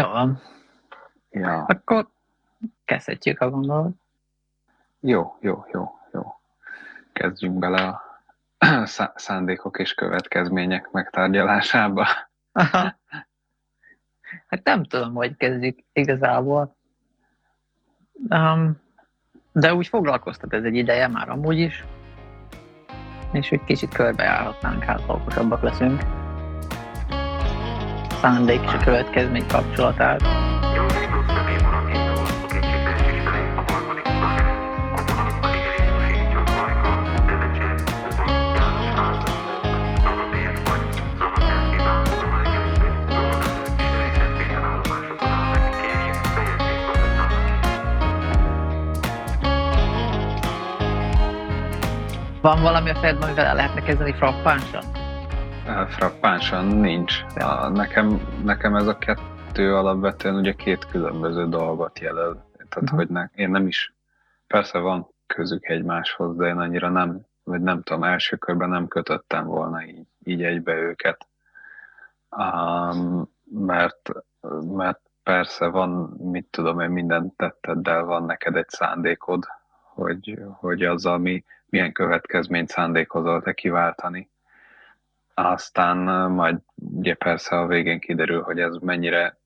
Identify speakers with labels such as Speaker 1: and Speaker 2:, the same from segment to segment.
Speaker 1: Jó van.
Speaker 2: Ja.
Speaker 1: Akkor kezdhetjük a gondolat.
Speaker 2: Jó, jó, jó, jó. Kezdjünk bele a szá- szándékok és következmények megtárgyalásába.
Speaker 1: Aha. Hát nem tudom, hogy kezdjük igazából. Um, de úgy foglalkoztat ez egy ideje már amúgy is. És úgy kicsit körbejárhatnánk, hát okosabbak leszünk. Szándék és a következmény kapcsolatát. Van valami a fejedben, amivel el lehetne kezdeni frappánsan?
Speaker 2: Frappánsan nincs. A, nekem, nekem ez a kettő alapvetően ugye két különböző dolgot jelöl. Tehát,
Speaker 1: Mhm.
Speaker 2: hogy ne, én nem is, persze van közük egymáshoz, de én annyira nem, vagy nem tudom, első körben nem kötöttem volna így, így egybe őket. Um, mert, mert persze van, mit tudom én, minden tetteddel van neked egy szándékod, hogy, hogy az, ami milyen következményt szándékozol te kiváltani. Aztán majd ugye persze a végén kiderül, hogy ez mennyire,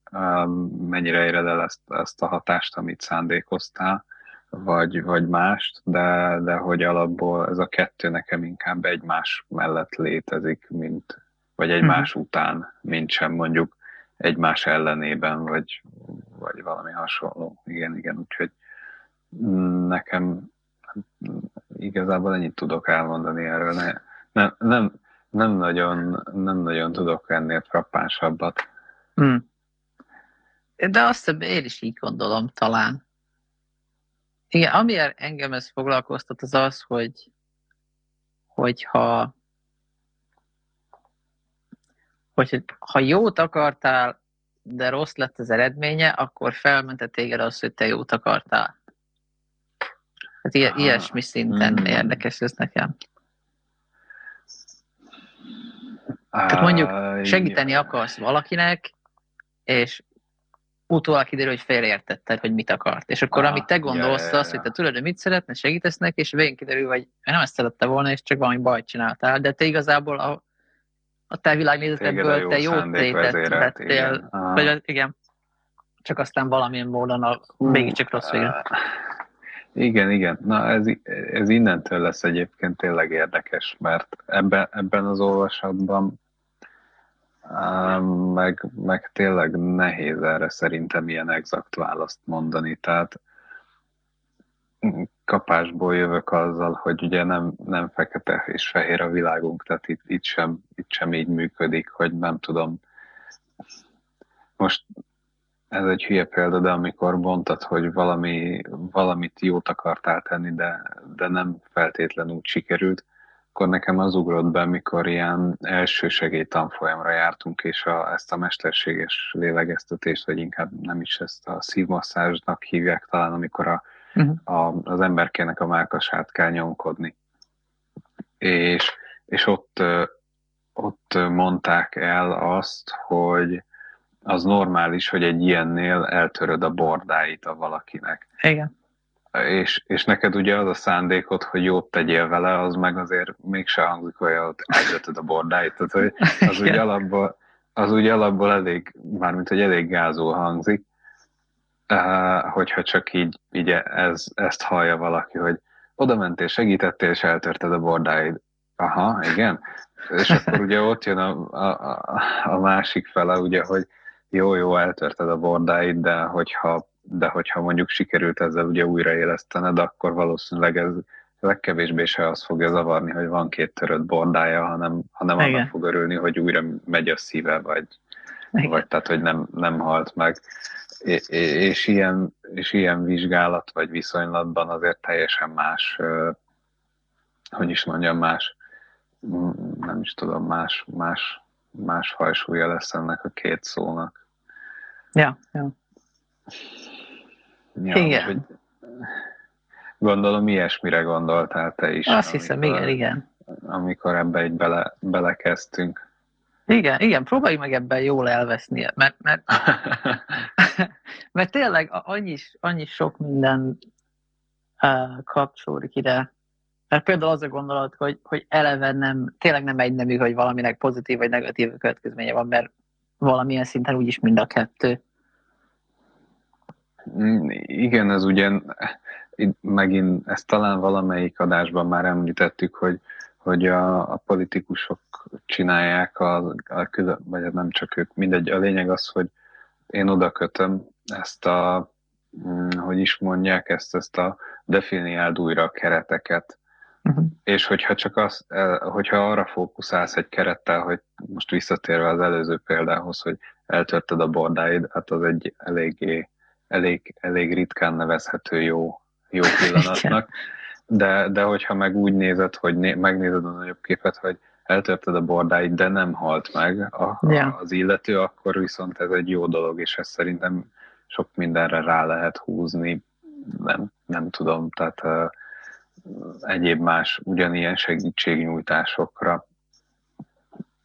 Speaker 2: mennyire éred el ezt, ezt a hatást, amit szándékoztál, vagy, vagy mást, de, de hogy alapból ez a kettő nekem inkább egymás mellett létezik, mint, vagy egymás után, mint sem mondjuk egymás ellenében, vagy, vagy valami hasonló. Igen, igen, úgyhogy mm, nekem igazából ennyit tudok elmondani erről. Ne, nem, nem, nem, nagyon, nem nagyon tudok ennél frappánsabbat.
Speaker 1: Hmm. De azt hiszem, én is így gondolom talán. Igen, ami engem ez foglalkoztat, az az, hogy hogyha hogy ha jót akartál, de rossz lett az eredménye, akkor felmente téged az, hogy te jót akartál. Hát ilyen, ilyesmi szinten
Speaker 2: Mm.
Speaker 1: érdekes ez nekem. Tehát mondjuk segíteni akarsz valakinek, és utólag kiderül, hogy félreértetted, hogy mit akart. És akkor,
Speaker 2: Ah,
Speaker 1: amit te gondolsz,
Speaker 2: ja,
Speaker 1: az, hogy te tudod, hogy mit szeretne, segítesz neki, és végén kiderül, hogy nem ezt szerette volna, és csak valami bajt csináltál. De te igazából a, a te világnézetedből
Speaker 2: jó
Speaker 1: te
Speaker 2: szándék
Speaker 1: tétet vettél,
Speaker 2: igen. Ah.
Speaker 1: vagy igen. Csak aztán valamilyen módon a, mégiscsak rossz végre.
Speaker 2: Igen, igen. Na ez, ez innentől lesz egyébként tényleg érdekes, mert ebben, ebben az olvasatban meg, meg tényleg nehéz erre szerintem ilyen exakt választ mondani. Tehát kapásból jövök azzal, hogy ugye nem, nem fekete és fehér a világunk, tehát itt, itt, sem, itt sem így működik, hogy nem tudom. Most ez egy hülye példa, de amikor mondtad, hogy valami, valamit jót akartál tenni, de, de nem feltétlenül úgy sikerült, akkor nekem az ugrott be, mikor ilyen első segélytanfolyamra jártunk, és a, ezt a mesterséges lélegeztetést, vagy inkább nem is ezt a szívmasszázsnak hívják talán, amikor a,
Speaker 1: Uh-huh.
Speaker 2: a, az emberkének a mákasát kell nyomkodni. És, és ott, ott mondták el azt, hogy az normális, hogy egy ilyennél eltöröd a bordáit a valakinek.
Speaker 1: Igen.
Speaker 2: És, és neked ugye az a szándékod, hogy jót tegyél vele, az meg azért mégse hangzik olyan, hogy eltöröd a bordáit. Tehát, hogy az úgy alapból, az úgy alapból elég, mármint, hogy elég gázul hangzik, hogyha csak így, így ez, ezt hallja valaki, hogy oda mentél, segítettél, és eltörted a bordáid. Aha, igen. És akkor ugye ott jön a, a, a, a másik fele, ugye, hogy jó, jó, eltörted a bordáid, de hogyha, de hogyha mondjuk sikerült ezzel ugye újraélesztened, akkor valószínűleg ez legkevésbé se azt fogja zavarni, hogy van két törött bordája, hanem, hanem
Speaker 1: Igen.
Speaker 2: annak fog örülni, hogy újra megy a szíve, vagy,
Speaker 1: Igen.
Speaker 2: vagy tehát, hogy nem, nem halt meg. És ilyen, és ilyen vizsgálat vagy viszonylatban azért teljesen más, hogy is mondjam, más, nem is tudom, más, más, más fajsúlya lesz ennek a két szónak.
Speaker 1: Ja, ja.
Speaker 2: Ja,
Speaker 1: Igen.
Speaker 2: Hogy, gondolom ilyesmire gondoltál te is.
Speaker 1: Azt hiszem,
Speaker 2: amikor-
Speaker 1: igen, igen.
Speaker 2: Amikor ebbe így bele, belekezdtünk.
Speaker 1: Igen, igen, próbálj meg ebben jól elveszni, mert, mert mert tényleg annyi, annyi sok minden uh, kapcsolódik ide. Mert például az a gondolat, hogy, hogy eleve nem, tényleg nem egy nemű, hogy valaminek pozitív vagy negatív következménye van, mert valamilyen szinten úgyis mind a kettő.
Speaker 2: Mm, igen, ez ugye, megint ezt talán valamelyik adásban már említettük, hogy, hogy a, a politikusok csinálják, a, a vagy nem csak ők, mindegy, a lényeg az, hogy én oda kötöm ezt a, mm, hogy is mondják, ezt, ezt a definiáld újra a kereteket. Uh-huh. És hogyha csak az, hogyha arra fókuszálsz egy kerettel, hogy most visszatérve az előző példához, hogy eltörted a bordáid, hát az egy eléggé, elég, elég ritkán nevezhető jó, jó pillanatnak. De, de hogyha meg úgy nézed, hogy né, megnézed a nagyobb képet, hogy eltörted a bordáid, de nem halt meg a, yeah. az illető, akkor viszont ez egy jó dolog, és ezt szerintem sok mindenre rá lehet húzni, nem, nem tudom, tehát uh, egyéb más ugyanilyen segítségnyújtásokra,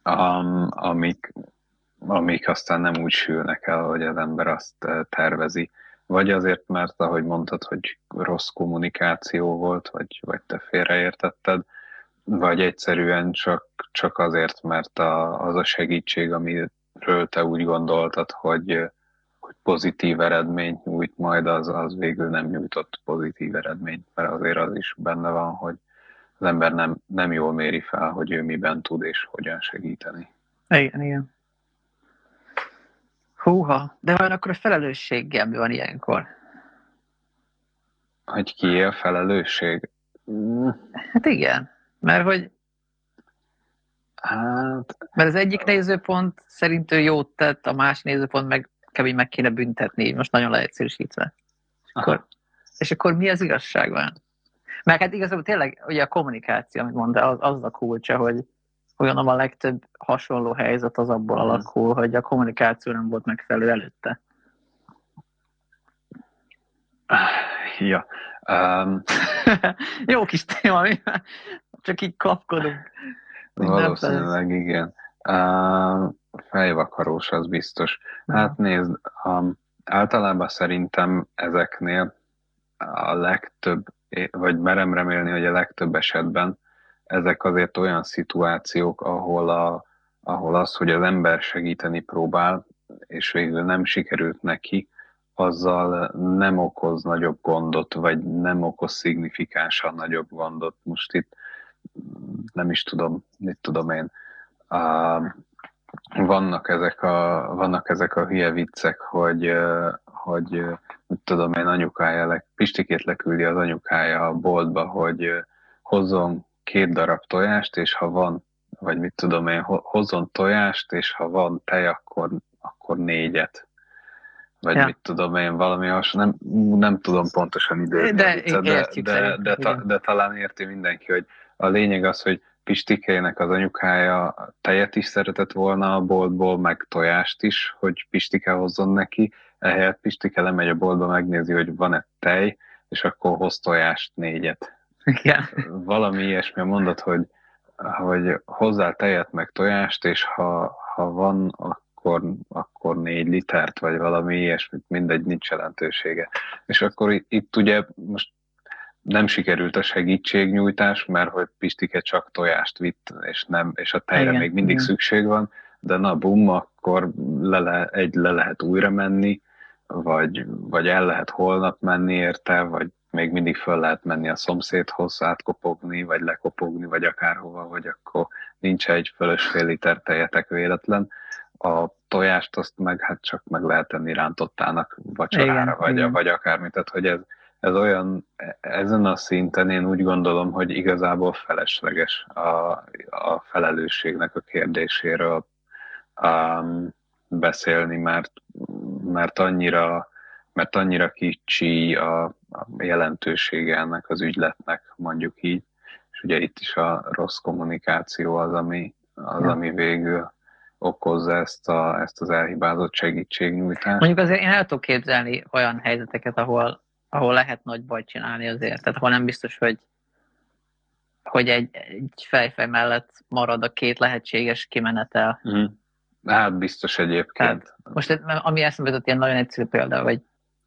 Speaker 2: um, amik, amik aztán nem úgy sülnek el, hogy az ember azt tervezi. Vagy azért, mert ahogy mondtad, hogy rossz kommunikáció volt, vagy, vagy te félreértetted, vagy egyszerűen csak, csak azért, mert a, az a segítség, amiről te úgy gondoltad, hogy, hogy pozitív eredményt nyújt, majd az, az végül nem nyújtott pozitív eredményt, mert azért az is benne van, hogy az ember nem, nem jól méri fel, hogy ő miben tud és hogyan segíteni.
Speaker 1: Igen, igen. Húha, de van akkor a felelősséggel mi van ilyenkor?
Speaker 2: Hogy ki a felelősség?
Speaker 1: Hát igen. Mert hogy Hát... Mert az egyik nézőpont szerint ő jót tett, a más nézőpont meg kb. meg kéne büntetni, most nagyon leegyszerűsítve. Akkor, és akkor mi az igazság van? Mert hát igazából tényleg ugye a kommunikáció, amit mondta, az, az a kulcsa, hogy olyan a legtöbb hasonló helyzet az abból hmm. alakul, hogy a kommunikáció nem volt megfelelő előtte.
Speaker 2: Ja. Um...
Speaker 1: Jó kis téma, mi? Csak így kapkodunk.
Speaker 2: Valószínűleg igen. Uh, fejvakarós, az biztos. Hát nézd, um, általában szerintem ezeknél a legtöbb, vagy merem remélni, hogy a legtöbb esetben ezek azért olyan szituációk, ahol, a, ahol az, hogy az ember segíteni próbál, és végül nem sikerült neki, azzal nem okoz nagyobb gondot, vagy nem okoz szignifikánsan nagyobb gondot. Most itt nem is tudom, mit tudom én, uh, vannak ezek a, vannak ezek a hülye viccek, hogy, hogy mit tudom én, anyukája, le, Pistikét leküldi az anyukája a boltba, hogy hozzon két darab tojást, és ha van, vagy mit tudom én, hozzon tojást, és ha van tej, akkor, akkor négyet vagy ja. mit tudom én, valami hasonló, nem, nem tudom pontosan időt,
Speaker 1: de, de,
Speaker 2: de, de, de, de, de talán érti mindenki, hogy a lényeg az, hogy Pistikének az anyukája tejet is szeretett volna a boltból, meg tojást is, hogy Pistike hozzon neki, ehelyett Pistike lemegy a boltba, megnézi, hogy van-e tej, és akkor hoz tojást négyet.
Speaker 1: Igen.
Speaker 2: Valami ilyesmi mondod, hogy, hogy hozzá tejet meg tojást, és ha, ha van, akkor, akkor négy litert, vagy valami ilyesmit, mindegy, nincs jelentősége. És akkor itt, itt ugye most nem sikerült a segítségnyújtás, mert hogy Pistike csak tojást vitt, és, nem, és a tejre igen, még mindig igen. szükség van, de na bum, akkor le, le, egy le lehet újra menni, vagy, vagy el lehet holnap menni érte, vagy még mindig föl lehet menni a szomszédhoz átkopogni, vagy lekopogni, vagy akárhova, vagy akkor nincs egy fölös fél liter tejetek véletlen. A tojást azt meg hát csak meg lehet tenni rántottának vacsorára, igen, vagy, igen. vagy akármit, tehát hogy ez, ez olyan, ezen a szinten én úgy gondolom, hogy igazából felesleges a, a felelősségnek a kérdéséről um, beszélni, mert, mert annyira mert annyira kicsi a, a jelentősége ennek az ügyletnek, mondjuk így, és ugye itt is a rossz kommunikáció az, ami, az, ami végül okozza ezt, a, ezt az elhibázott segítségnyújtást.
Speaker 1: Mondjuk azért én el tudok képzelni olyan helyzeteket, ahol ahol lehet nagy bajt csinálni azért. Tehát ahol nem biztos, hogy, hogy egy, egy fejfej mellett marad a két lehetséges kimenetel.
Speaker 2: Mm. Hát biztos egyébként. Tehát
Speaker 1: most ami eszembe jutott ilyen nagyon egyszerű példa, hogy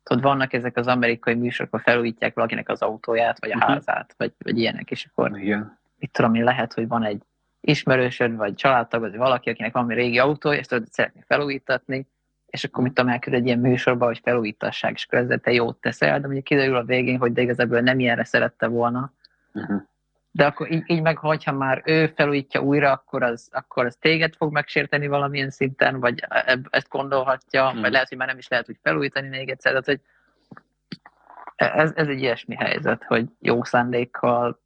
Speaker 1: tudod, vannak ezek az amerikai műsorok, ahol felújítják valakinek az autóját, vagy a uh-huh. házát, vagy, vagy ilyenek, és akkor
Speaker 2: Igen.
Speaker 1: itt tudom én, lehet, hogy van egy ismerősöd, vagy családtag, vagy valaki, akinek van régi autó, és tudod, szeretné felújítatni, és akkor mit tudom, elküld egy ilyen műsorba, hogy felújítassák, és akkor ezzel te jót teszel, de mondjuk kiderül a végén, hogy de igazából nem ilyenre szerette volna. Uh-huh. De akkor így, így meg, hogyha már ő felújítja újra, akkor az, akkor az téged fog megsérteni valamilyen szinten, vagy e- ezt gondolhatja, uh-huh. vagy lehet, hogy már nem is lehet úgy felújítani még egyszer. Tehát, hogy ez, ez egy ilyesmi helyzet, hogy jó szándékkal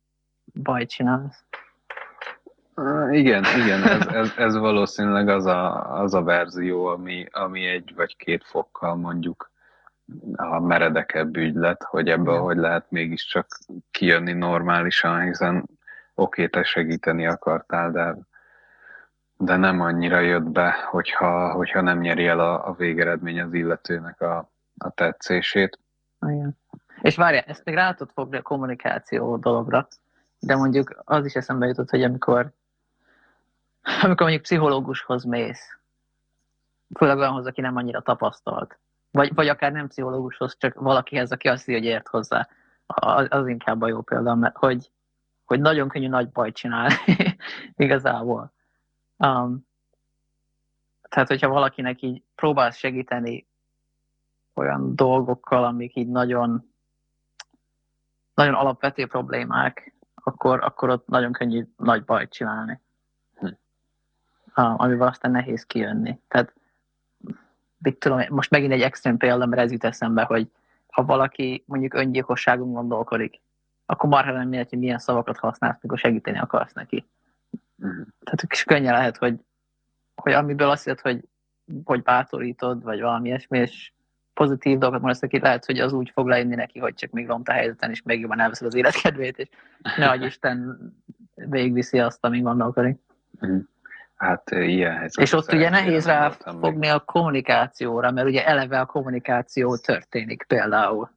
Speaker 1: bajt csinálsz.
Speaker 2: Igen, igen, ez, ez, ez valószínűleg az a, az a verzió, ami, ami egy vagy két fokkal mondjuk a meredekebb ügylet, hogy ebből hogy lehet mégiscsak kijönni normálisan, hiszen oké, te segíteni akartál, de, de nem annyira jött be, hogyha, hogyha nem nyeri el a, a végeredmény az illetőnek a, a tetszését.
Speaker 1: Igen. És várja, ezt még rá tudod fogni a kommunikáció dologra, de mondjuk az is eszembe jutott, hogy amikor amikor mondjuk pszichológushoz mész, főleg olyanhoz, aki nem annyira tapasztalt, vagy, vagy akár nem pszichológushoz, csak valakihez, aki azt hiszi, hogy ért hozzá, az, az inkább a jó példa, mert hogy, hogy nagyon könnyű nagy bajt csinálni igazából. Um, tehát, hogyha valakinek így próbálsz segíteni olyan dolgokkal, amik így nagyon, nagyon alapvető problémák, akkor, akkor ott nagyon könnyű nagy bajt csinálni amivel aztán nehéz kijönni. Tehát mit tudom, most megint egy extrém példa, mert ez jut eszembe, hogy ha valaki mondjuk öngyilkosságon gondolkodik, akkor marha nem mindegy, hogy milyen szavakat használsz, mikor segíteni akarsz neki. Mm. Tehát is könnyen lehet, hogy, hogy amiből azt jelent, hogy, hogy bátorítod, vagy valami ilyesmi, és pozitív dolgokat mondasz neki, lehet, hogy az úgy fog leírni neki, hogy csak még ront a helyzeten, és még jobban elveszed az életkedvét, és ne Isten végigviszi azt, amíg gondolkodik. Mm.
Speaker 2: Hát ilyen helyzet.
Speaker 1: És ott ugye nehéz ráfogni a kommunikációra, mert ugye eleve a kommunikáció történik például.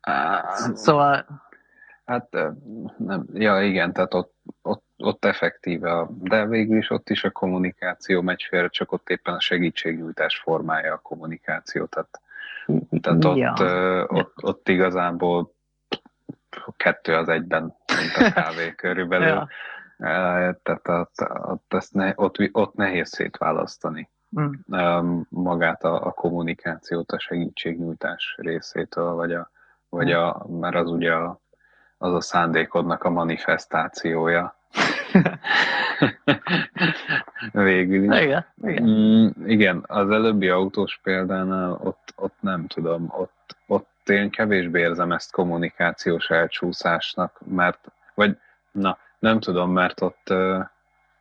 Speaker 2: Á, szóval... Hát nem, ja igen, tehát ott, ott, ott effektíve, de végül is ott is a kommunikáció megy félre, csak ott éppen a segítségnyújtás formája a kommunikáció, tehát, tehát ott, ja. ott, ott igazából kettő az egyben, mint a kávé körülbelül. ja tehát ott, ott, ezt ne, ott, ott nehéz szétválasztani mm. magát a, a kommunikációt a segítségnyújtás részétől, vagy a, vagy mm. a mert az ugye a, az a szándékodnak a manifestációja. Végül
Speaker 1: is. Igen, igen.
Speaker 2: Mm, igen, az előbbi autós példánál ott, ott nem tudom, ott, ott én kevésbé érzem ezt kommunikációs elcsúszásnak, mert, vagy na, nem tudom, mert ott,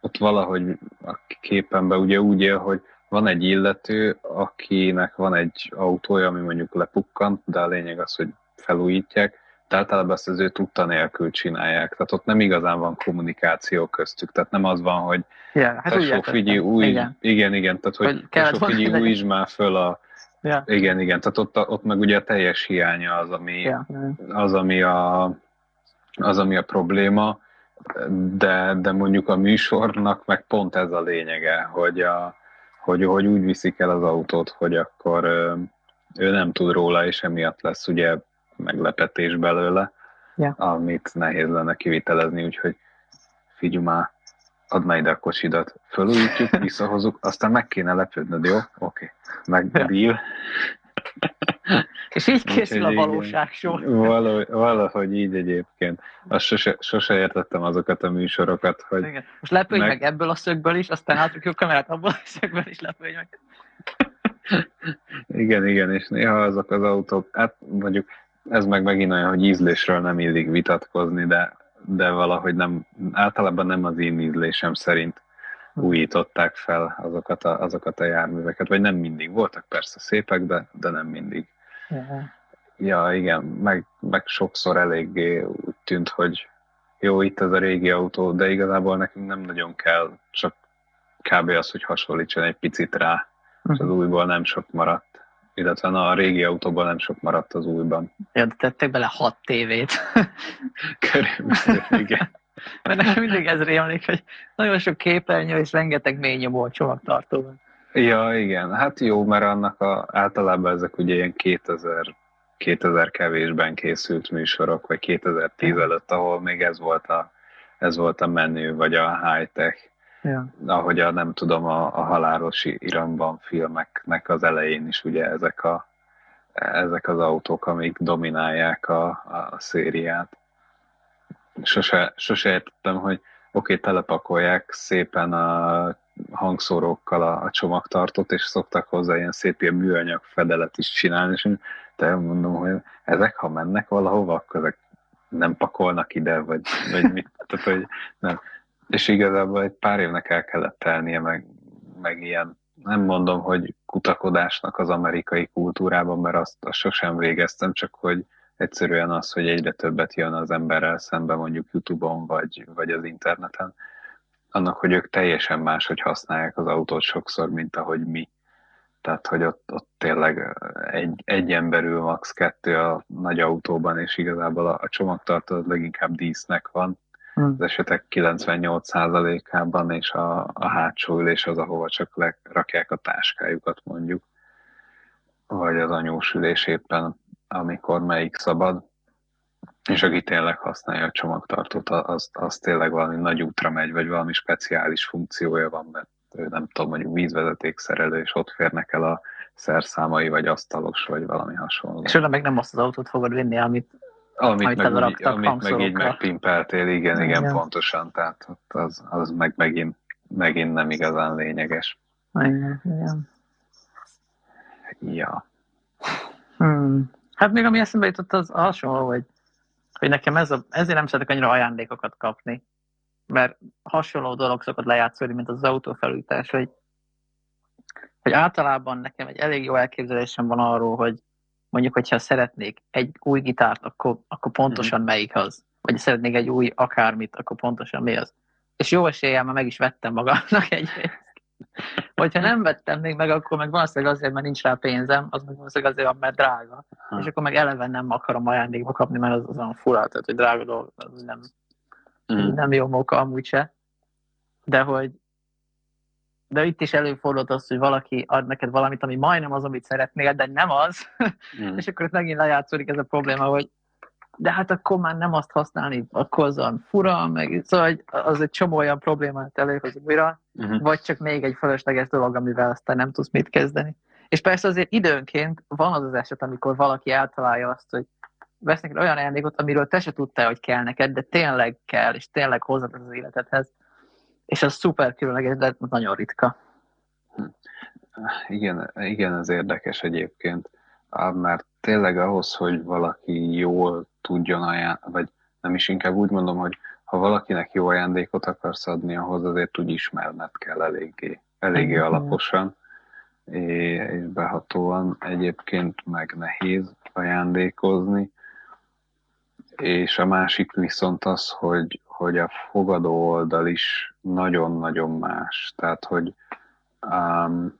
Speaker 2: ott valahogy a képenben ugye úgy él, hogy van egy illető, akinek van egy autója, ami mondjuk lepukkant, de a lényeg az, hogy felújítják, de általában ezt az ő tudta nélkül csinálják. Tehát ott nem igazán van kommunikáció köztük. Tehát nem az van, hogy
Speaker 1: yeah, hát tesó,
Speaker 2: figyelj, új, igen. igen, igen, tehát hogy tesó, figyelj, újítsd már föl a, yeah. igen, igen, tehát ott, ott meg ugye a teljes hiánya az, ami, yeah. az, ami a, az, ami a probléma, de, de mondjuk a műsornak meg pont ez a lényege, hogy, a, hogy, hogy úgy viszik el az autót, hogy akkor ő nem tud róla, és emiatt lesz ugye meglepetés belőle, ja. amit nehéz lenne kivitelezni, úgyhogy figyelj már, add már ide a kocsidat, fölújítjuk, visszahozunk, aztán meg kéne lepődnöd, jó? Oké, okay. meg ja. deal.
Speaker 1: És így készül a valóság sor.
Speaker 2: Valahogy, valahogy így egyébként. Azt sose, sose értettem azokat a műsorokat, hogy...
Speaker 1: Igen. Most lepődj meg... meg ebből a szögből is, aztán átrakjuk a kamerát abból a szögből is lepődj meg.
Speaker 2: igen, igen, és néha azok az autók, hát mondjuk ez meg megint olyan, hogy ízlésről nem illik vitatkozni, de, de valahogy nem, általában nem az én ízlésem szerint újították fel azokat a, azokat a járműveket, vagy nem mindig. Voltak persze szépek, de, de nem mindig. Ja, igen, meg, meg sokszor eléggé úgy tűnt, hogy jó, itt ez a régi autó, de igazából nekünk nem nagyon kell, csak kb. az, hogy hasonlítson egy picit rá, és az mhm. újból nem sok maradt. Illetve na, a régi autóban nem sok maradt az újban.
Speaker 1: Ja, de tettek bele hat tévét.
Speaker 2: Körülbelül, igen.
Speaker 1: Mert nekem mindig ez rémlik, hogy nagyon sok képernyő és rengeteg mély nyomó a csomagtartóban.
Speaker 2: Ja, igen, hát jó, mert annak a, általában ezek ugye ilyen 2000, 2000 kevésben készült műsorok, vagy 2010 előtt, ahol még ez volt a, ez volt a menő, vagy a high-tech. Ja. Ahogy a, nem tudom, a, a halálos iramban filmeknek az elején is ugye ezek, a, ezek az autók, amik dominálják a, a szériát. Sose, sose értettem, hogy oké, telepakolják szépen a hangszórókkal a, a csomagtartót, és szoktak hozzá ilyen szép ilyen műanyag fedelet is csinálni, és te mondom, hogy ezek, ha mennek valahova, akkor ezek nem pakolnak ide, vagy, vagy mit, tehát, hogy nem. És igazából egy pár évnek el kellett telnie, meg, meg ilyen, nem mondom, hogy kutakodásnak az amerikai kultúrában, mert azt, azt sosem végeztem, csak hogy egyszerűen az, hogy egyre többet jön az emberrel szembe mondjuk Youtube-on, vagy, vagy az interneten, annak, hogy ők teljesen máshogy használják az autót sokszor, mint ahogy mi. Tehát, hogy ott, ott tényleg egy, egy emberül max. kettő a nagy autóban, és igazából a, a csomagtartó leginkább dísznek van. Hmm. Az esetek 98%-ában, és a, a hátsó ülés az, ahova csak rakják a táskájukat mondjuk. Vagy az anyós ülés éppen, amikor melyik szabad. És aki tényleg használja a csomagtartót, az, az tényleg valami nagy útra megy, vagy valami speciális funkciója van, mert ő nem tudom, mondjuk vízvezetékszerelő, és ott férnek el a szerszámai, vagy asztalos, vagy valami hasonló.
Speaker 1: És oda meg nem azt az autót fogod vinni, amit
Speaker 2: amit, amit, meg, úgy, amit meg így megpimpeltél, igen, igen, igen, pontosan, tehát az, az meg megint, megint nem igazán lényeges.
Speaker 1: Igen, igen.
Speaker 2: Ja.
Speaker 1: Hmm. Hát még ami eszembe jutott, az hasonló, hogy hogy nekem ez a, ezért nem szeretek annyira ajándékokat kapni, mert hasonló dolog szokott lejátszódni, mint az autófelújítás, hogy, hogy általában nekem egy elég jó elképzelésem van arról, hogy mondjuk, hogyha szeretnék egy új gitárt, akkor, akkor pontosan mm-hmm. melyik az. Vagy szeretnék egy új akármit, akkor pontosan mi az. És jó eséllyel már meg is vettem magamnak egy Hogyha nem vettem még meg, akkor meg valószínűleg azért, mert nincs rá pénzem, az meg valószínűleg azért, mert drága. Ha. És akkor meg eleve nem akarom ajándékba kapni, mert az, az olyan fura, tehát hogy drága dolog, az nem, mm. nem jó móka amúgy se. De hogy de itt is előfordult az, hogy valaki ad neked valamit, ami majdnem az, amit szeretnél, de nem az, mm. és akkor itt megint lejátszódik ez a probléma, hogy de hát akkor már nem azt használni, akkor az olyan fura, meg szóval az egy csomó olyan problémát előhoz újra, uh-huh. vagy csak még egy fölösleges dolog, amivel aztán nem tudsz mit kezdeni. És persze azért időnként van az az eset, amikor valaki eltalálja azt, hogy vesz neked olyan ajándékot, amiről te se tudtál, hogy kell neked, de tényleg kell, és tényleg hozzad az életedhez. És az szuper különleges, de nagyon ritka. Hm.
Speaker 2: Igen, igen, ez érdekes egyébként, mert tényleg ahhoz, hogy valaki jól tudjon ajánlani, vagy nem is inkább úgy mondom, hogy ha valakinek jó ajándékot akarsz adni, ahhoz azért úgy ismerned kell eléggé, eléggé alaposan, és behatóan. Egyébként meg nehéz ajándékozni, és a másik viszont az, hogy, hogy a fogadó oldal is nagyon-nagyon más. Tehát, hogy um,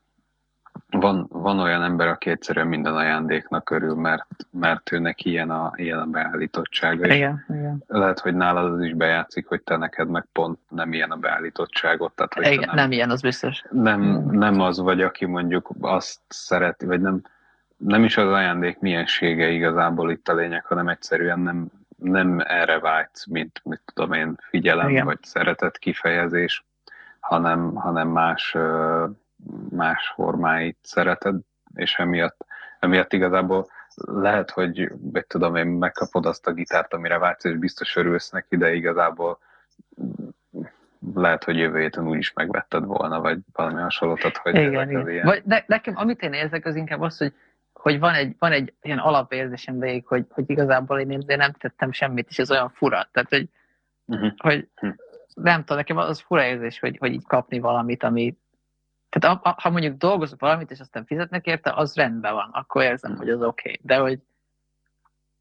Speaker 2: van, van olyan ember, aki egyszerűen minden ajándéknak örül, mert, mert ő neki ilyen a, ilyen a beállítottsága.
Speaker 1: Igen, igen.
Speaker 2: Lehet, hogy nálad az is bejátszik, hogy te neked meg pont nem ilyen a beállítottságot. Tehát, hogy
Speaker 1: igen, nem, nem ilyen, az biztos.
Speaker 2: Nem, nem az vagy, aki mondjuk azt szereti, vagy nem, nem is az ajándék miensége igazából itt a lényeg, hanem egyszerűen nem, nem erre vágysz, mint, mit tudom én, figyelem, igen. vagy szeretet kifejezés, hanem, hanem más más formáit szereted, és emiatt, emiatt igazából lehet, hogy vagy tudom én, megkapod azt a gitárt, amire vágysz, és biztos örülsz neki, de igazából lehet, hogy jövő héten úgy is megvetted volna, vagy valami hasonlót, hogy
Speaker 1: igen, igen. Ilyen... Vagy ne, nekem, amit én érzek, az inkább az, hogy, hogy van, egy, van egy ilyen alapérzésem végig, hogy, hogy igazából én nem tettem semmit, és ez olyan fura. Tehát, hogy, uh-huh. hogy uh-huh. nem tudom, nekem az fura érzés, hogy, hogy így kapni valamit, ami, tehát a, a, ha mondjuk dolgozok valamit, és aztán fizetnek érte, az rendben van, akkor érzem, hogy az oké. Okay. De hogy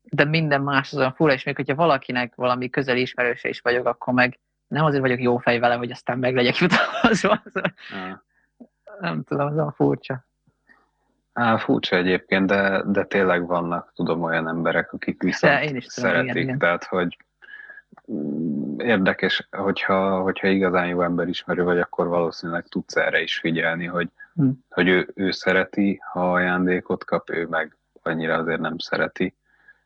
Speaker 1: de minden más az olyan fura, és még hogyha valakinek valami közeli ismerőse is vagyok, akkor meg nem azért vagyok jó fej vele, hogy aztán meg legyek jutalmazva. Nem tudom, az a furcsa.
Speaker 2: Á, furcsa egyébként, de, de tényleg vannak, tudom, olyan emberek, akik viszont én is tudom, szeretik, igen, igen. tehát hogy érdekes, hogyha, hogyha igazán jó emberismerő vagy, akkor valószínűleg tudsz erre is figyelni, hogy hm. hogy ő, ő szereti, ha ajándékot kap, ő meg annyira azért nem szereti,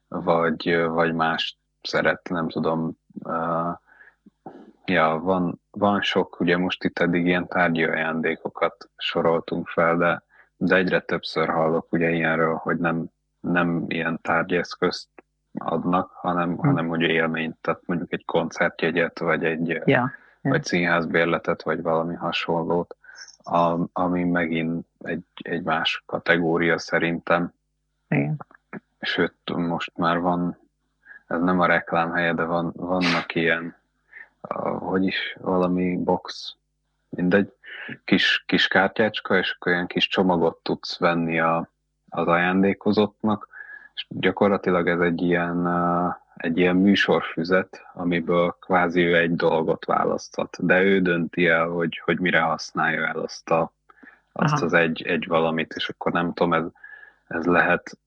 Speaker 2: vagy, vagy más szeret, nem tudom. Uh, ja, van, van sok, ugye most itt eddig ilyen tárgyi ajándékokat soroltunk fel, de, de egyre többször hallok ugye ilyenről, hogy nem, nem ilyen tárgyeszközt adnak, hanem, hmm. hanem hogy élményt, tehát mondjuk egy koncertjegyet, vagy egy yeah. Yeah. vagy színházbérletet, vagy valami hasonlót, ami megint egy, egy más kategória szerintem. Igen. Sőt, most már van, ez nem a reklám helye, de van, vannak ilyen, hogy is, valami box, mindegy, kis, kis kártyácska, és akkor olyan kis csomagot tudsz venni a, az ajándékozottnak, és gyakorlatilag ez egy ilyen, egy ilyen műsorfüzet, amiből kvázi ő egy dolgot választhat, de ő dönti el, hogy, hogy mire használja el azt, a, azt az egy, egy valamit, és akkor nem tudom, ez, ez lehet,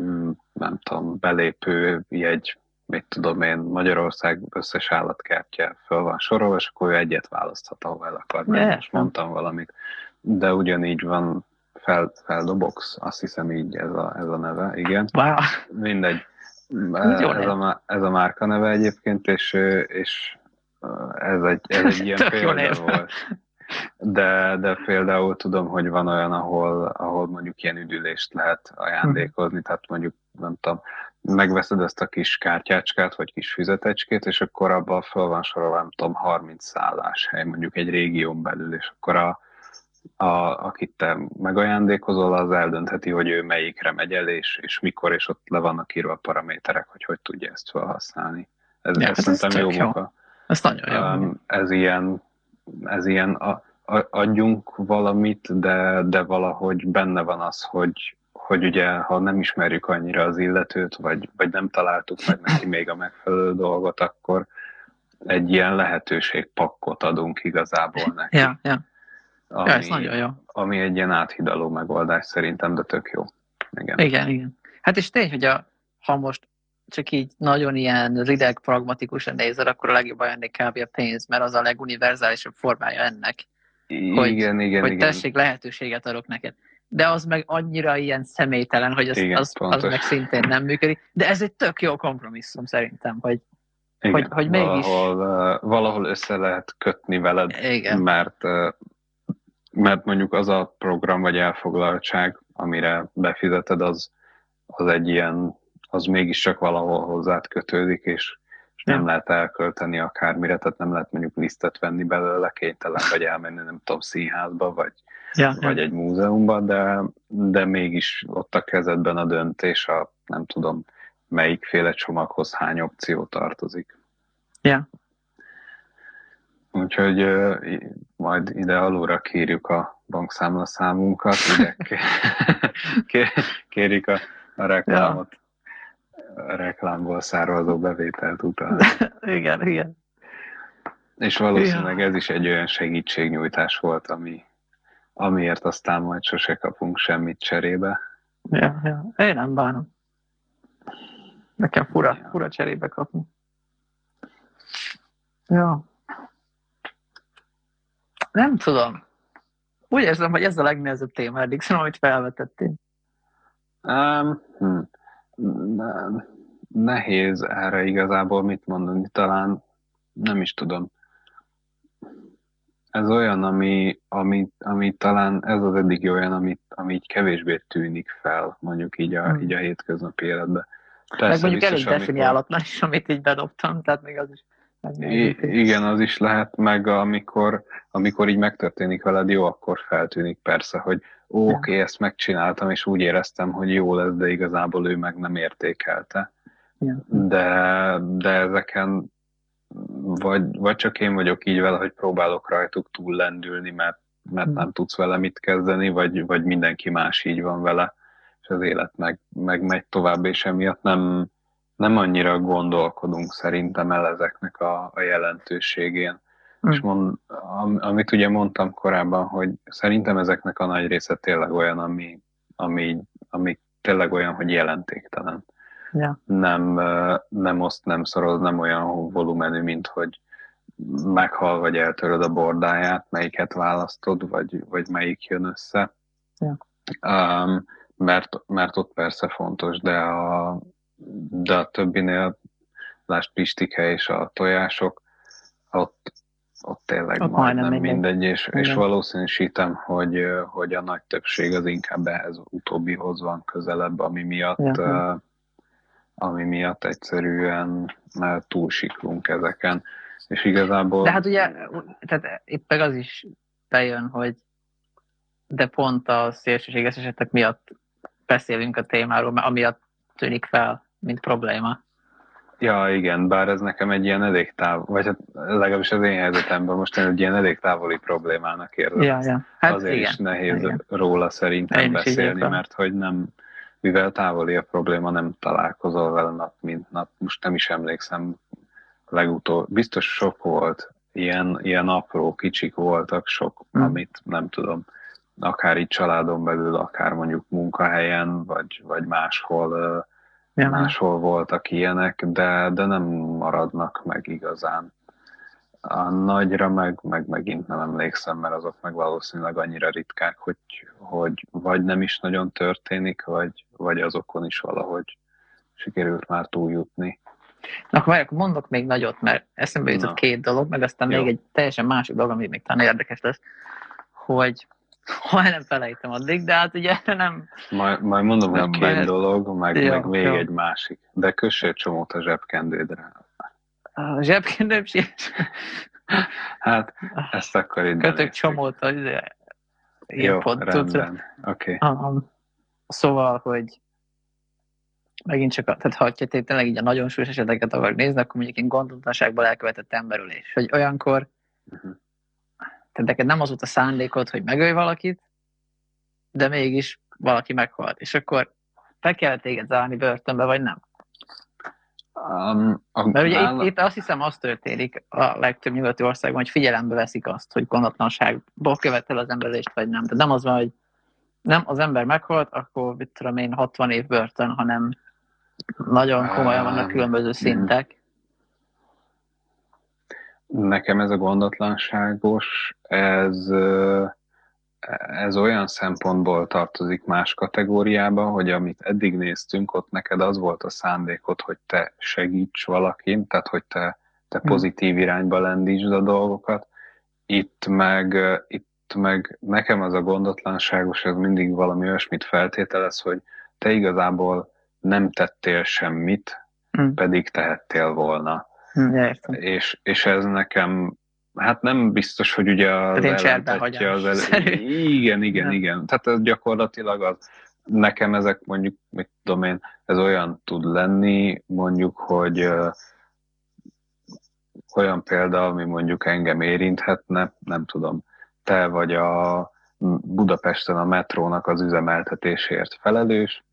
Speaker 2: mm, nem tudom, belépő jegy, mit tudom én, Magyarország összes állatkertje föl van sorolva, és akkor ő egyet választhat, ahol el akar menni. Most mondtam valamit. De ugyanígy van fel, Feldobox, azt hiszem így ez a, ez a neve, igen.
Speaker 1: Wow.
Speaker 2: Mindegy. Ez, a, ez a márka neve egyébként, és, és ez egy, ez egy ilyen példa volt. De, de például tudom, hogy van olyan, ahol, ahol mondjuk ilyen üdülést lehet ajándékozni, tehát mondjuk, nem tudom, megveszed ezt a kis kártyácskát, vagy kis füzetecskét, és akkor abban fel van sorolva, nem tudom, 30 szálláshely, mondjuk egy régión belül, és akkor a, a, akit te megajándékozol, az eldöntheti, hogy ő melyikre megy el, és, és mikor, és ott le vannak írva a paraméterek, hogy hogy tudja ezt felhasználni. Ez, ja, ez, szerintem jó munka.
Speaker 1: Ez nagyon jó.
Speaker 2: Um, ez ilyen, ez ilyen a, a, adjunk valamit, de, de valahogy benne van az, hogy, hogy ugye, ha nem ismerjük annyira az illetőt, vagy, vagy nem találtuk meg neki még a megfelelő dolgot, akkor egy ilyen lehetőségpakkot adunk igazából neki.
Speaker 1: Ja, ja. Ami, ja, ez nagyon jó.
Speaker 2: Ami egy ilyen áthidaló megoldás szerintem, de tök jó.
Speaker 1: Igen, igen. igen. Hát és tény, hogy a, ha most csak így nagyon ilyen rideg, pragmatikusan nézed, akkor a legjobb ajándék kb. a pénz, mert az a leguniverzálisabb formája ennek. Hogy,
Speaker 2: igen,
Speaker 1: hogy
Speaker 2: igen.
Speaker 1: tessék, lehetőséget adok neked. De az meg annyira ilyen személytelen, hogy az, igen, az, az meg szintén nem működik. De ez egy tök jó kompromisszum szerintem, hogy, igen, hogy, hogy mégis...
Speaker 2: Valahol, uh, valahol össze lehet kötni veled, igen. mert uh, mert mondjuk az a program vagy elfoglaltság, amire befizeted, az, az egy ilyen, az mégiscsak valahol hozzád kötődik, és, és nem ja. lehet elkölteni akármire, tehát nem lehet mondjuk lisztet venni belőle, kénytelen vagy elmenni, nem tudom, színházba, vagy, ja, vagy ja. egy múzeumba, de, de mégis ott a kezedben a döntés, a nem tudom, melyikféle csomaghoz hány opció tartozik.
Speaker 1: Ja.
Speaker 2: Úgyhogy uh, majd ide alulra kérjük a bankszámlaszámunkat, ide kérjük a, a reklámot, a reklámból származó bevételt utána.
Speaker 1: igen, igen.
Speaker 2: És valószínűleg ez is egy olyan segítségnyújtás volt, ami, amiért aztán majd sose kapunk semmit cserébe.
Speaker 1: Ja, ja. Én nem bánom. Nekem fura, ja. fura cserébe kapni. Ja. Nem tudom. Úgy érzem, hogy ez a legnehezebb téma eddig, szóval, amit felvetettél.
Speaker 2: Um, hm. Nehéz erre igazából mit mondani, talán nem is tudom. Ez olyan, ami, ami, ami talán ez az eddig olyan, ami, ami így kevésbé tűnik fel, mondjuk így a, hmm. így a hétköznapi életben.
Speaker 1: Persze, Meg mondjuk elég definiálatlan is, amit így bedobtam, tehát még az is
Speaker 2: I- igen, az is lehet, meg amikor, amikor így megtörténik veled, jó, akkor feltűnik persze, hogy ó, oké, okay, ezt megcsináltam, és úgy éreztem, hogy jó lesz, de igazából ő meg nem értékelte. Ja. De, de ezeken vagy, vagy csak én vagyok így vele, hogy próbálok rajtuk túl lendülni, mert, mert nem tudsz vele mit kezdeni, vagy, vagy mindenki más így van vele, és az élet meg, meg megy tovább, és emiatt nem, nem annyira gondolkodunk szerintem el ezeknek a, a jelentőségén. Mm. És mond, am, amit ugye mondtam korábban, hogy szerintem ezeknek a nagy része tényleg olyan, ami, ami, ami tényleg olyan, hogy jelentéktelen.
Speaker 1: Ja.
Speaker 2: Nem, nem oszt, nem szoroz, nem olyan volumenű, mint hogy meghal, vagy eltöröd a bordáját, melyiket választod, vagy, vagy melyik jön össze. Ja. Um, mert, mert ott persze fontos, de a, de a többinél, lásd Pistike és a tojások, ott, ott tényleg ott majdnem mindegy, mindegy és, és valószínűsítem, hogy, hogy a nagy többség az inkább ehhez utóbbihoz van közelebb, ami miatt, ja. ami miatt egyszerűen túlsiklunk ezeken. És igazából...
Speaker 1: De hát ugye, tehát éppen az is bejön, hogy de pont a szélsőséges esetek miatt beszélünk a témáról, mert amiatt tűnik fel, mint probléma.
Speaker 2: Ja, igen, bár ez nekem egy ilyen elég távol, vagy hát legalábbis az én helyzetemben most egy ilyen elég távoli problémának érzem.
Speaker 1: Ja, ja. Hát
Speaker 2: Azért
Speaker 1: igen,
Speaker 2: is nehéz
Speaker 1: igen.
Speaker 2: róla szerintem én beszélni, mert hogy nem, mivel távoli a probléma, nem találkozol vele nap, mint nap. Most nem is emlékszem legutóbb, biztos sok volt, ilyen, ilyen apró, kicsik voltak sok, hmm. amit nem tudom, akár itt családon belül, akár mondjuk munkahelyen, vagy, vagy máshol, ja. máshol voltak ilyenek, de, de nem maradnak meg igazán. A nagyra meg, meg megint nem emlékszem, mert azok meg valószínűleg annyira ritkák, hogy, hogy vagy nem is nagyon történik, vagy, vagy azokon is valahogy sikerült már túljutni.
Speaker 1: Na, akkor akkor mondok még nagyot, mert eszembe jutott Na. két dolog, meg aztán Jó. még egy teljesen másik dolog, ami még talán érdekes lesz, hogy ha nem felejtem addig, de hát ugye nem...
Speaker 2: Majd, majd mondom, hogy lehet. dolog, meg, jó, meg még jó. egy másik. De kössél csomót a zsebkendődre.
Speaker 1: A zsebkendőm
Speaker 2: Hát, ezt akkor itt
Speaker 1: Kötök csomót a
Speaker 2: Jó, rendben. Oké.
Speaker 1: Okay. Um, szóval, hogy megint csak, tehát ha tényleg így a nagyon súlyos eseteket akar nézni, akkor mondjuk én gondolatlanságból elkövetett emberülés. Hogy olyankor, uh-huh. Tehát neked nem az volt a szándékod, hogy megölj valakit, de mégis valaki meghalt. És akkor fel kellett téged zárni börtönbe, vagy nem? Um, a, Mert ugye itt, itt azt hiszem az történik a legtöbb nyugati országban, hogy figyelembe veszik azt, hogy gondatlanságból követel az emberülést, vagy nem. Tehát nem az van, hogy nem az ember meghalt, akkor mit tudom én 60 év börtön, hanem nagyon komolyan vannak különböző szintek.
Speaker 2: Nekem ez a gondatlanságos, ez, ez olyan szempontból tartozik más kategóriába, hogy amit eddig néztünk, ott neked az volt a szándékod, hogy te segíts valakin, tehát hogy te, te hm. pozitív irányba lendítsd a dolgokat. Itt meg, itt meg nekem az a gondatlanságos, ez mindig valami olyasmit feltételez, hogy te igazából nem tettél semmit, hmm. pedig tehettél volna.
Speaker 1: Hmm,
Speaker 2: és, és ez nekem, hát nem biztos, hogy ugye az ellentetje az el... Igen, igen, igen. Tehát ez gyakorlatilag az, nekem ezek mondjuk, mit tudom én, ez olyan tud lenni, mondjuk, hogy olyan példa, ami mondjuk engem érinthetne, nem tudom, te vagy a Budapesten a metrónak az üzemeltetésért felelős,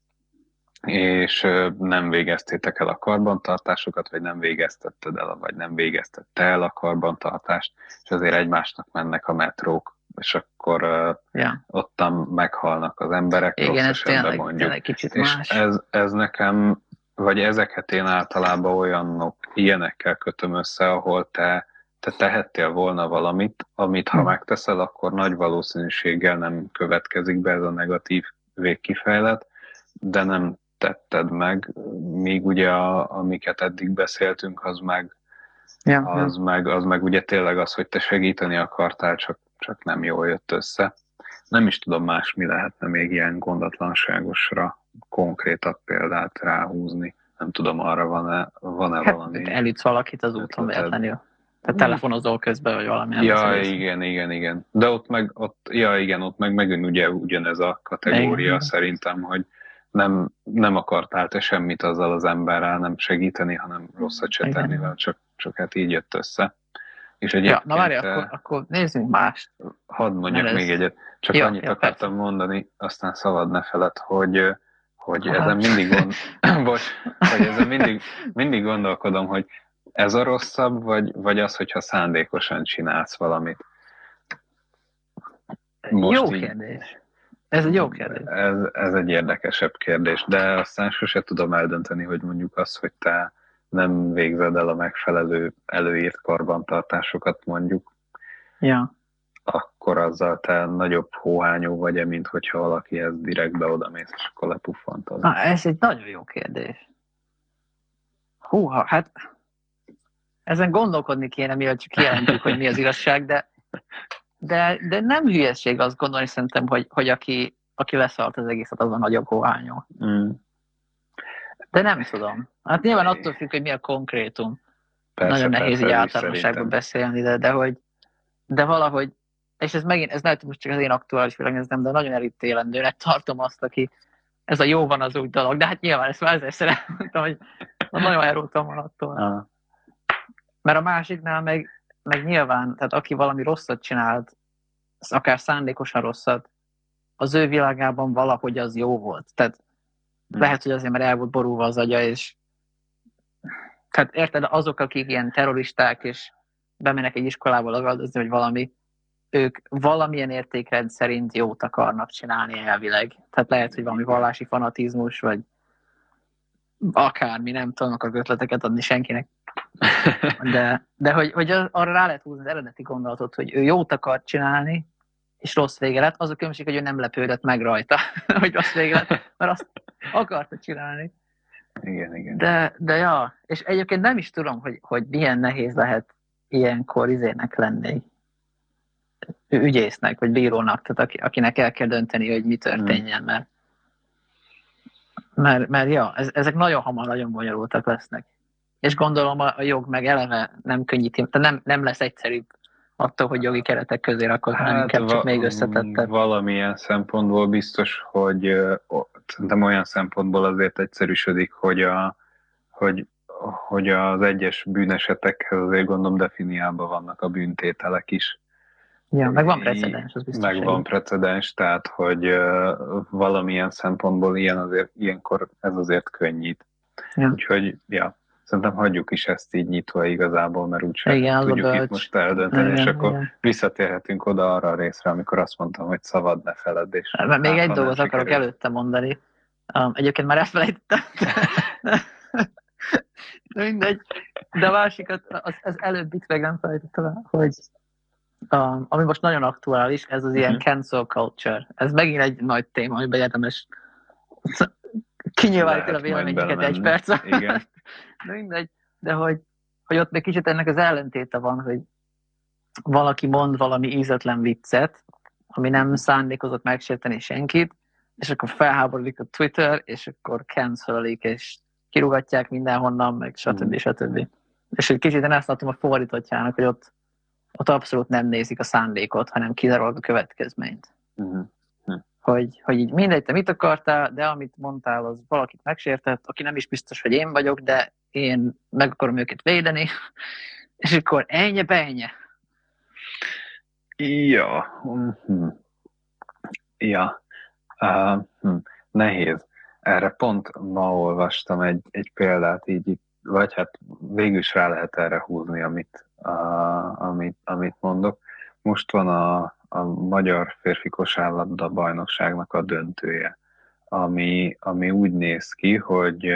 Speaker 2: és nem végeztétek el a karbantartásokat, vagy nem végeztetted el, vagy nem végeztette el a karbantartást, és azért egymásnak mennek a metrók, és akkor ja. ottan meghalnak az emberek,
Speaker 1: Igen, rossz ez tényleg, mondjuk. Tényleg kicsit és más.
Speaker 2: Ez, ez nekem, vagy ezeket én általában olyanok, ilyenekkel kötöm össze, ahol te, te tehettél volna valamit, amit ha hm. megteszel, akkor nagy valószínűséggel nem következik be ez a negatív végkifejlet, de nem tetted meg, míg ugye a, amiket eddig beszéltünk, az meg, ja, az, ja. Meg, az meg ugye tényleg az, hogy te segíteni akartál, csak, csak nem jól jött össze. Nem is tudom más, mi lehetne még ilyen gondatlanságosra konkrétabb példát ráhúzni. Nem tudom, arra van-e, van-e
Speaker 1: hát,
Speaker 2: valami...
Speaker 1: Elütsz valakit az úton véletlenül. Tehát telefonozol közben, vagy valami.
Speaker 2: Ja, igen, igen, igen. De ott meg, ott, ja, igen, ott meg megint ugye ugyanez a kategória igen. szerintem, hogy, nem, nem akartál te semmit azzal az emberrel nem segíteni, hanem rosszat se tenni vele, csak, csak hát így jött össze.
Speaker 1: És ja, na várj, te... akkor, akkor nézzünk mást.
Speaker 2: Hadd mondjak ez... még egyet. Csak ja, annyit ja, akartam persze. mondani, aztán szabad ne feled, hogy, hogy hát. ezen mindig, gond... Bocs, hogy ezen mindig, mindig gondolkodom, hogy ez a rosszabb, vagy, vagy az, hogyha szándékosan csinálsz valamit.
Speaker 1: Most Jó így... kérdés. Ez egy jó kérdés.
Speaker 2: Ez, ez egy érdekesebb kérdés, de aztán sose tudom eldönteni, hogy mondjuk az, hogy te nem végzed el a megfelelő előírt karbantartásokat mondjuk,
Speaker 1: Ja.
Speaker 2: akkor azzal te nagyobb hóhányó vagy, mint hogyha valaki ez direktbe odamész, és akkor lepuffantod.
Speaker 1: Na, ez egy nagyon jó kérdés. Húha, hát ezen gondolkodni kéne, mielőtt csak kijelentjük, hogy mi az igazság, de, de, de nem hülyeség azt gondolni szerintem, hogy, hogy aki, aki leszart az egészet, az a nagyobb hóhányó.
Speaker 2: Mm.
Speaker 1: De nem tudom. Hát nyilván attól függ, hogy mi a konkrétum.
Speaker 2: Persze,
Speaker 1: Nagyon nehéz
Speaker 2: persze,
Speaker 1: így általánosságban beszélni, de, de hogy de valahogy, és ez megint, ez lehet, hogy most csak az én aktuális világnézem, de nagyon elítélendőnek tartom azt, aki ez a jó van az úgy dolog, de hát nyilván ezt már ezerszer elmondtam, hogy nagyon elrúgtam van attól.
Speaker 2: Ah,
Speaker 1: Mert a másiknál meg, meg nyilván, tehát aki valami rosszat csinált, akár szándékosan rosszat, az ő világában valahogy az jó volt. Tehát
Speaker 2: Mm.
Speaker 1: lehet, hogy azért, mert el volt borulva az agya, és tehát érted, azok, akik ilyen terroristák, és bemennek egy iskolába lagaldozni, vagy valami, ők valamilyen értékrend szerint jót akarnak csinálni elvileg. Tehát lehet, hogy valami vallási fanatizmus, vagy akármi, nem tudom, akarok ötleteket adni senkinek. De, de hogy, hogy arra rá lehet húzni az eredeti gondolatot, hogy ő jót akar csinálni, és rossz vége lett. Az a különbség, hogy ő nem lepődött meg rajta, hogy rossz vége lett, mert azt akarta csinálni.
Speaker 2: igen, igen.
Speaker 1: De, de ja, és egyébként nem is tudom, hogy, hogy milyen nehéz lehet ilyenkor izének lenni. Ügyésznek, vagy bírónak, tehát aki, akinek el kell dönteni, hogy mi történjen, mert mert, mert ja, ez, ezek nagyon hamar nagyon bonyolultak lesznek. És gondolom a, jog meg eleve nem könnyíti, tehát nem, nem lesz egyszerűbb attól, hogy jogi keretek közé rakod, hanem inkább csak még összetettebb.
Speaker 2: Valamilyen szempontból biztos, hogy szerintem olyan szempontból azért egyszerűsödik, hogy, a, hogy, hogy az egyes bűnesetekhez azért gondolom definiálva vannak a bűntételek is.
Speaker 1: Ja, meg van precedens, az biztos.
Speaker 2: Meg van precedens, tehát hogy ö, valamilyen szempontból ilyen azért, ilyenkor ez azért könnyít.
Speaker 1: Ja.
Speaker 2: Úgyhogy, ja, szerintem hagyjuk is ezt így nyitva igazából, mert úgysem
Speaker 1: Igen,
Speaker 2: tudjuk itt
Speaker 1: bölcs.
Speaker 2: most eldönteni, és
Speaker 1: Igen,
Speaker 2: akkor
Speaker 1: igen.
Speaker 2: visszatérhetünk oda arra a részre, amikor azt mondtam, hogy szabad ne feled, és
Speaker 1: Mert még
Speaker 2: hát,
Speaker 1: egy dolgot
Speaker 2: nem
Speaker 1: akarok
Speaker 2: sikerül.
Speaker 1: előtte mondani. Um, egyébként már elfelejtettem. De mindegy. De a másikat, az, az előbbit meg nem felejtettem el, hogy um, ami most nagyon aktuális, ez az ilyen
Speaker 2: Mhm.
Speaker 1: cancel culture. Ez megint egy nagy téma, amiben érdemes kinyilvánítani a véleményeket egy perc.
Speaker 2: Igen.
Speaker 1: De mindegy. De hogy, hogy ott még kicsit ennek az ellentéte van, hogy valaki mond valami ízetlen viccet, ami nem szándékozott megsérteni senkit, és akkor felháborodik a Twitter, és akkor cancelik, és kirugatják mindenhonnan, meg stb.
Speaker 2: Mhm.
Speaker 1: stb. És egy kicsit én ezt látom a fordítottjának, hogy ott, ott abszolút nem nézik a szándékot, hanem kizárólag a következményt.
Speaker 2: Mhm.
Speaker 1: Hogy, hogy így mindegy, te mit akartál, de amit mondtál, az valakit megsértett, aki nem is biztos, hogy én vagyok, de én meg akarom őket védeni, és akkor ennyi, ennyi.
Speaker 2: Ja. mhm. Ja. Uh. Nehéz. Erre pont ma olvastam egy, egy példát, így vagy hát végül is rá lehet erre húzni, amit, uh, amit, amit mondok. Most van a, a magyar férfi kosárlabda bajnokságnak a döntője, ami, ami úgy néz ki, hogy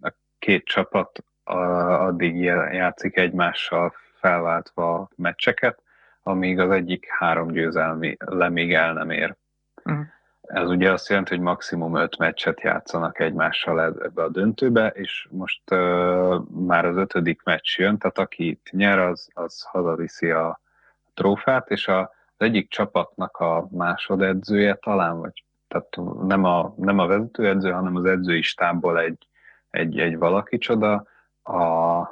Speaker 2: a két csapat a, addig játszik egymással felváltva meccseket, amíg az egyik három győzelmi lemig el nem ér.
Speaker 1: Mhm.
Speaker 2: Ez ugye azt jelenti, hogy maximum öt meccset játszanak egymással eb- ebbe a döntőbe, és most uh, már az ötödik meccs jön, tehát aki itt nyer, az, az hazaviszi a trófát, és a, az egyik csapatnak a másodedzője talán, vagy tehát nem a, nem a vezetőedző, hanem az edzői stábból egy, egy, egy valaki csoda, a,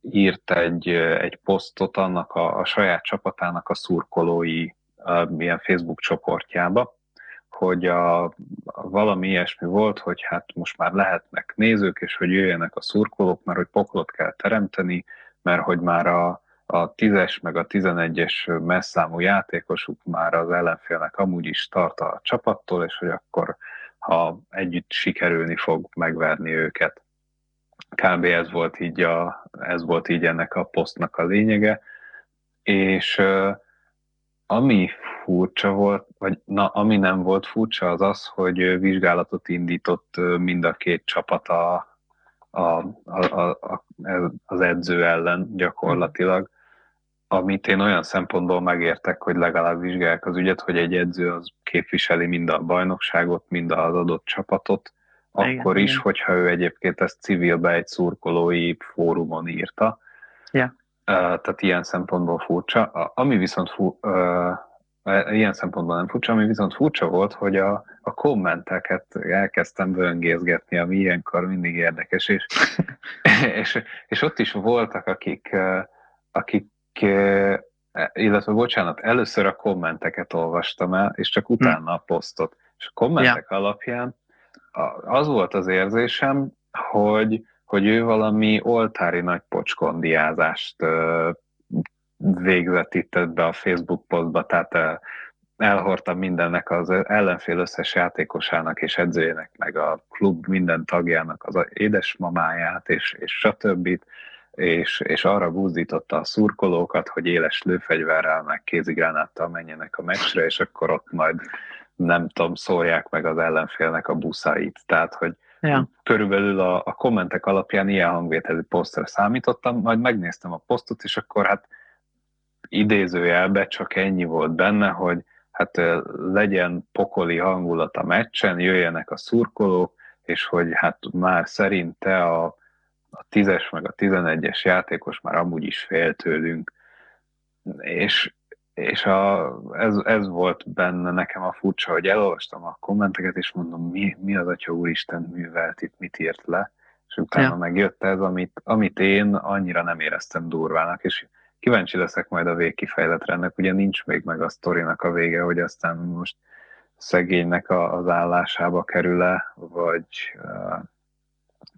Speaker 2: írt egy, egy posztot annak a, a saját csapatának a szurkolói a, milyen Facebook csoportjába, hogy a, a valami ilyesmi volt, hogy hát most már lehetnek nézők, és hogy jöjjenek a szurkolók, mert hogy poklot kell teremteni, mert hogy már a, a 10-es meg a 11-es messzámú játékosuk már az ellenfélnek amúgy is tart a csapattól, és hogy akkor ha együtt sikerülni fog megverni őket. Kb. ez volt így, a, ez volt így ennek a posztnak a lényege, és ami furcsa volt, vagy na, ami nem volt furcsa, az az, hogy vizsgálatot indított mind a két csapat a, a, a, a, az edző ellen gyakorlatilag, amit én olyan szempontból megértek, hogy legalább vizsgálják az ügyet, hogy egy edző az képviseli mind a bajnokságot, mind az adott csapatot, akkor igen, is, igen. hogyha ő egyébként ezt civilbe egy szurkolói fórumon írta.
Speaker 1: Ja.
Speaker 2: Tehát ilyen szempontból furcsa. Ami viszont fu, ilyen szempontból nem furcsa, ami viszont furcsa volt, hogy a, a kommenteket elkezdtem böngészgetni, ami ilyenkor mindig érdekes, és, és, és ott is voltak, akik, akik illetve bocsánat, először a kommenteket olvastam el, és csak utána a posztot. És a kommentek ja. alapján az volt az érzésem, hogy, hogy ő valami oltári nagy pocskondiázást végzett itt ebbe a Facebook posztba, tehát elhordtam mindennek az ellenfél összes játékosának és edzőjének, meg a klub minden tagjának az édesmamáját, és, és stb. És, és arra buzdította a szurkolókat, hogy éles lőfegyverrel, meg kézigránáttal menjenek a meccsre, és akkor ott majd nem tudom, szórják meg az ellenfélnek a buszait. Tehát, hogy ja. körülbelül a, a kommentek alapján ilyen hangvételi posztra számítottam, majd megnéztem a posztot, és akkor hát idézőjelbe csak ennyi volt benne, hogy hát legyen pokoli hangulat a meccsen, jöjjenek a szurkolók, és hogy hát már szerinte a, a 10-es meg a 11-es játékos már amúgy is fél tőlünk. És és a, ez, ez volt benne nekem a furcsa, hogy elolvastam a kommenteket, és mondom, mi, mi az Atya Úristen művelt itt, mit írt le, és utána ja. megjött ez, amit, amit én annyira nem éreztem durvának, és kíváncsi leszek majd a végkifejletre ennek, ugye nincs még meg a sztorinak a vége, hogy aztán most szegénynek a, az állásába kerül-e, vagy,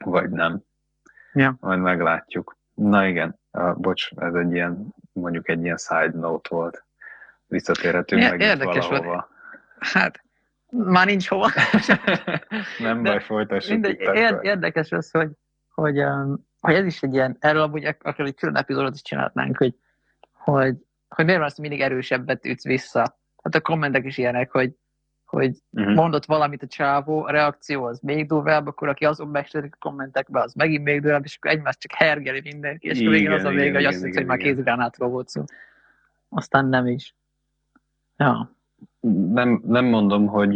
Speaker 2: vagy nem.
Speaker 1: Ja.
Speaker 2: Majd meglátjuk. Na igen, uh, bocs, ez egy ilyen, mondjuk egy ilyen side note volt visszatérhetünk meg Érdekes valahova. Volt.
Speaker 1: Hát, már nincs hova.
Speaker 2: Nem De baj, folytassuk. Mindegy,
Speaker 1: érdekes az, hogy, hogy, um, hogy ez is egy ilyen, erről amúgy akár egy külön epizódot is csinálhatnánk, hogy, hogy, hogy miért van azt, mindig erősebbet ütsz vissza. Hát a kommentek is ilyenek, hogy, hogy uh-huh. mondott valamit a csávó, a reakció az még durvább, akkor aki azon megsértik a kommentekbe, az megint még durvább, és akkor egymást csak hergeli mindenki, és végén az a vége, hogy azt mondja, hogy már kézigránátról volt szó. Aztán nem is. Ja.
Speaker 2: Nem, nem, mondom, hogy,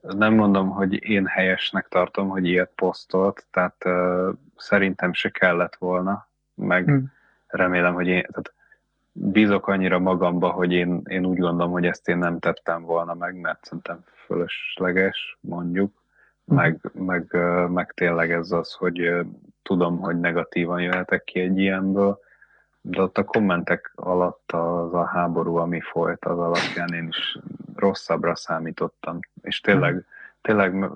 Speaker 2: nem mondom, hogy én helyesnek tartom, hogy ilyet posztolt, tehát uh, szerintem se kellett volna, meg hmm. remélem, hogy én, tehát bízok annyira magamba, hogy én, én úgy gondolom, hogy ezt én nem tettem volna meg, mert szerintem fölösleges, mondjuk, hmm. meg, meg, meg tényleg ez az, hogy tudom, hogy negatívan jöhetek ki egy ilyenből, de ott a kommentek alatt az a háború, ami folyt, az alapján én is rosszabbra számítottam. És tényleg, tényleg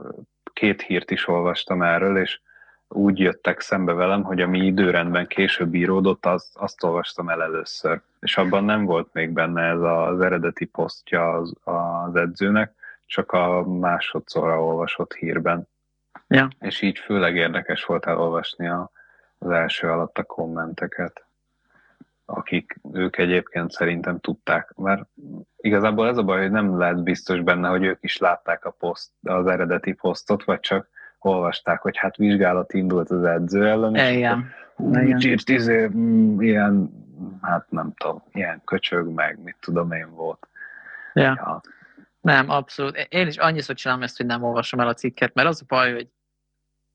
Speaker 2: két hírt is olvastam erről, és úgy jöttek szembe velem, hogy ami időrendben később íródott, az, azt olvastam el először. És abban nem volt még benne ez az eredeti posztja az, az edzőnek, csak a másodszorra olvasott hírben.
Speaker 1: Ja.
Speaker 2: És így főleg érdekes volt elolvasni a, az első alatt a kommenteket akik ők egyébként szerintem tudták, mert igazából ez a baj, hogy nem lehet biztos benne, hogy ők is látták a poszt, az eredeti posztot, vagy csak olvasták, hogy hát vizsgálat indult az edző ellen,
Speaker 1: és Igen.
Speaker 2: Úgy írt, izé, mm, ilyen, hát nem tudom, ilyen köcsög meg, mit tudom én volt.
Speaker 1: Ja. ja. Nem, abszolút. Én is annyiszor csinálom ezt, hogy nem olvasom el a cikket, mert az a baj, hogy,